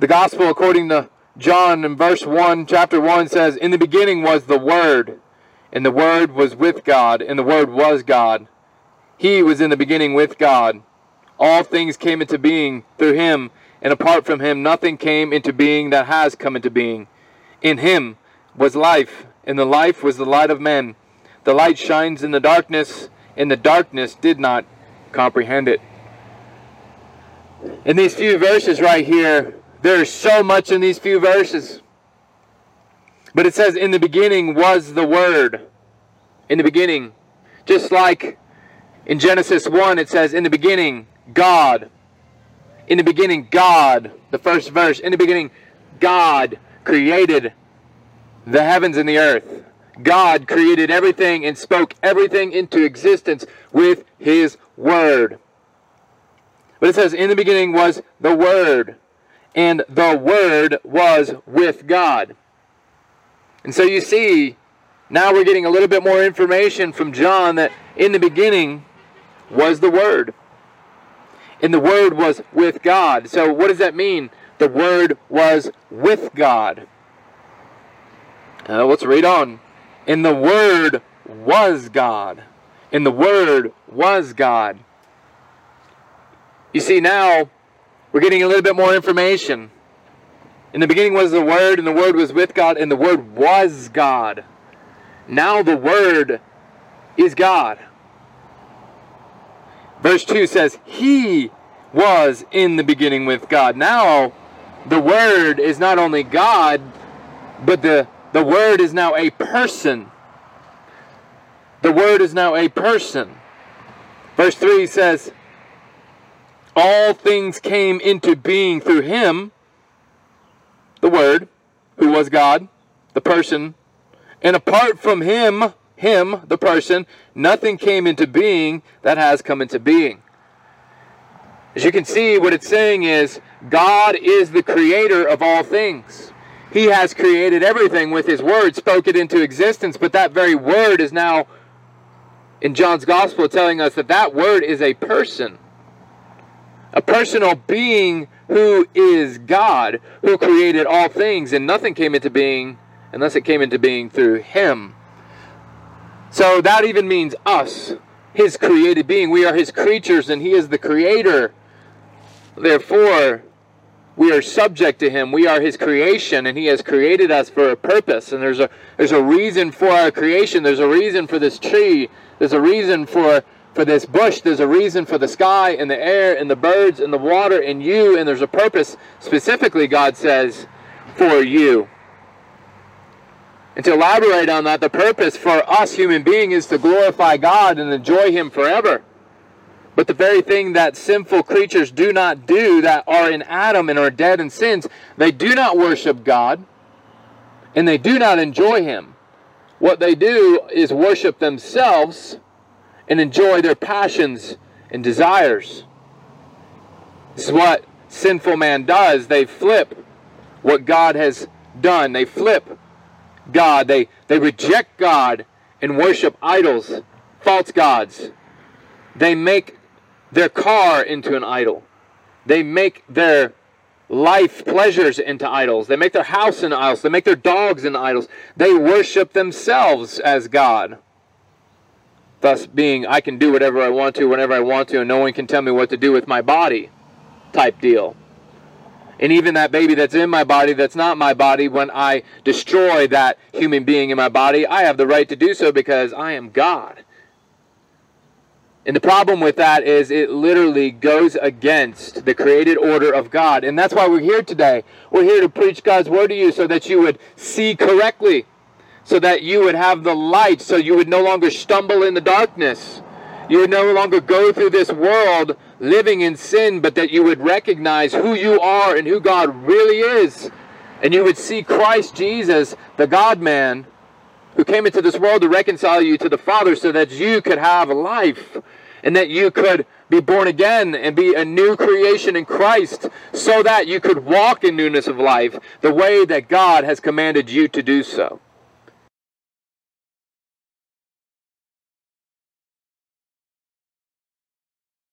The gospel according to John in verse 1, chapter 1 says, In the beginning was the Word, and the Word was with God, and the Word was God. He was in the beginning with God. All things came into being through him, and apart from him nothing came into being that has come into being. In him was life, and the life was the light of men. The light shines in the darkness, and the darkness did not comprehend it. In these few verses right here, there's so much in these few verses. But it says, In the beginning was the Word. In the beginning. Just like in Genesis 1, it says, In the beginning, God. In the beginning, God. The first verse. In the beginning, God created the heavens and the earth. God created everything and spoke everything into existence with His Word. But it says, In the beginning was the Word and the Word was with God. And so you see, now we're getting a little bit more information from John that in the beginning was the Word. And the Word was with God. So what does that mean? The Word was with God. Uh, let's read on. And the Word was God. And the Word was God. You see, now we're getting a little bit more information. In the beginning was the Word, and the Word was with God, and the Word was God. Now the Word is God. Verse 2 says, He was in the beginning with God. Now the Word is not only God, but the, the Word is now a person. The Word is now a person. Verse 3 says, all things came into being through him, the Word, who was God, the person. And apart from him, him, the person, nothing came into being that has come into being. As you can see, what it's saying is God is the creator of all things. He has created everything with his word, spoke it into existence, but that very word is now in John's gospel telling us that that word is a person a personal being who is God, who created all things, and nothing came into being unless it came into being through Him. So that even means us, His created being. We are His creatures, and He is the Creator. Therefore, we are subject to Him. We are His creation, and He has created us for a purpose. And there's a there's a reason for our creation. There's a reason for this tree. There's a reason for for this bush, there's a reason for the sky and the air and the birds and the water and you, and there's a purpose specifically, God says, for you. And to elaborate on that, the purpose for us human beings is to glorify God and enjoy Him forever. But the very thing that sinful creatures do not do, that are in Adam and are dead in sins, they do not worship God and they do not enjoy Him. What they do is worship themselves and enjoy their passions and desires. This is what sinful man does. They flip what God has done. They flip God. They, they reject God and worship idols, false gods. They make their car into an idol. They make their life pleasures into idols. They make their house into idols. They make their dogs into idols. They worship themselves as God. Thus, being I can do whatever I want to whenever I want to, and no one can tell me what to do with my body type deal. And even that baby that's in my body that's not my body, when I destroy that human being in my body, I have the right to do so because I am God. And the problem with that is it literally goes against the created order of God. And that's why we're here today. We're here to preach God's word to you so that you would see correctly so that you would have the light, so you would no longer stumble in the darkness. You would no longer go through this world living in sin, but that you would recognize who you are and who God really is. And you would see Christ Jesus, the God man, who came into this world to reconcile you to the Father so that you could have life and that you could be born again and be a new creation in Christ so that you could walk in newness of life the way that God has commanded you to do so.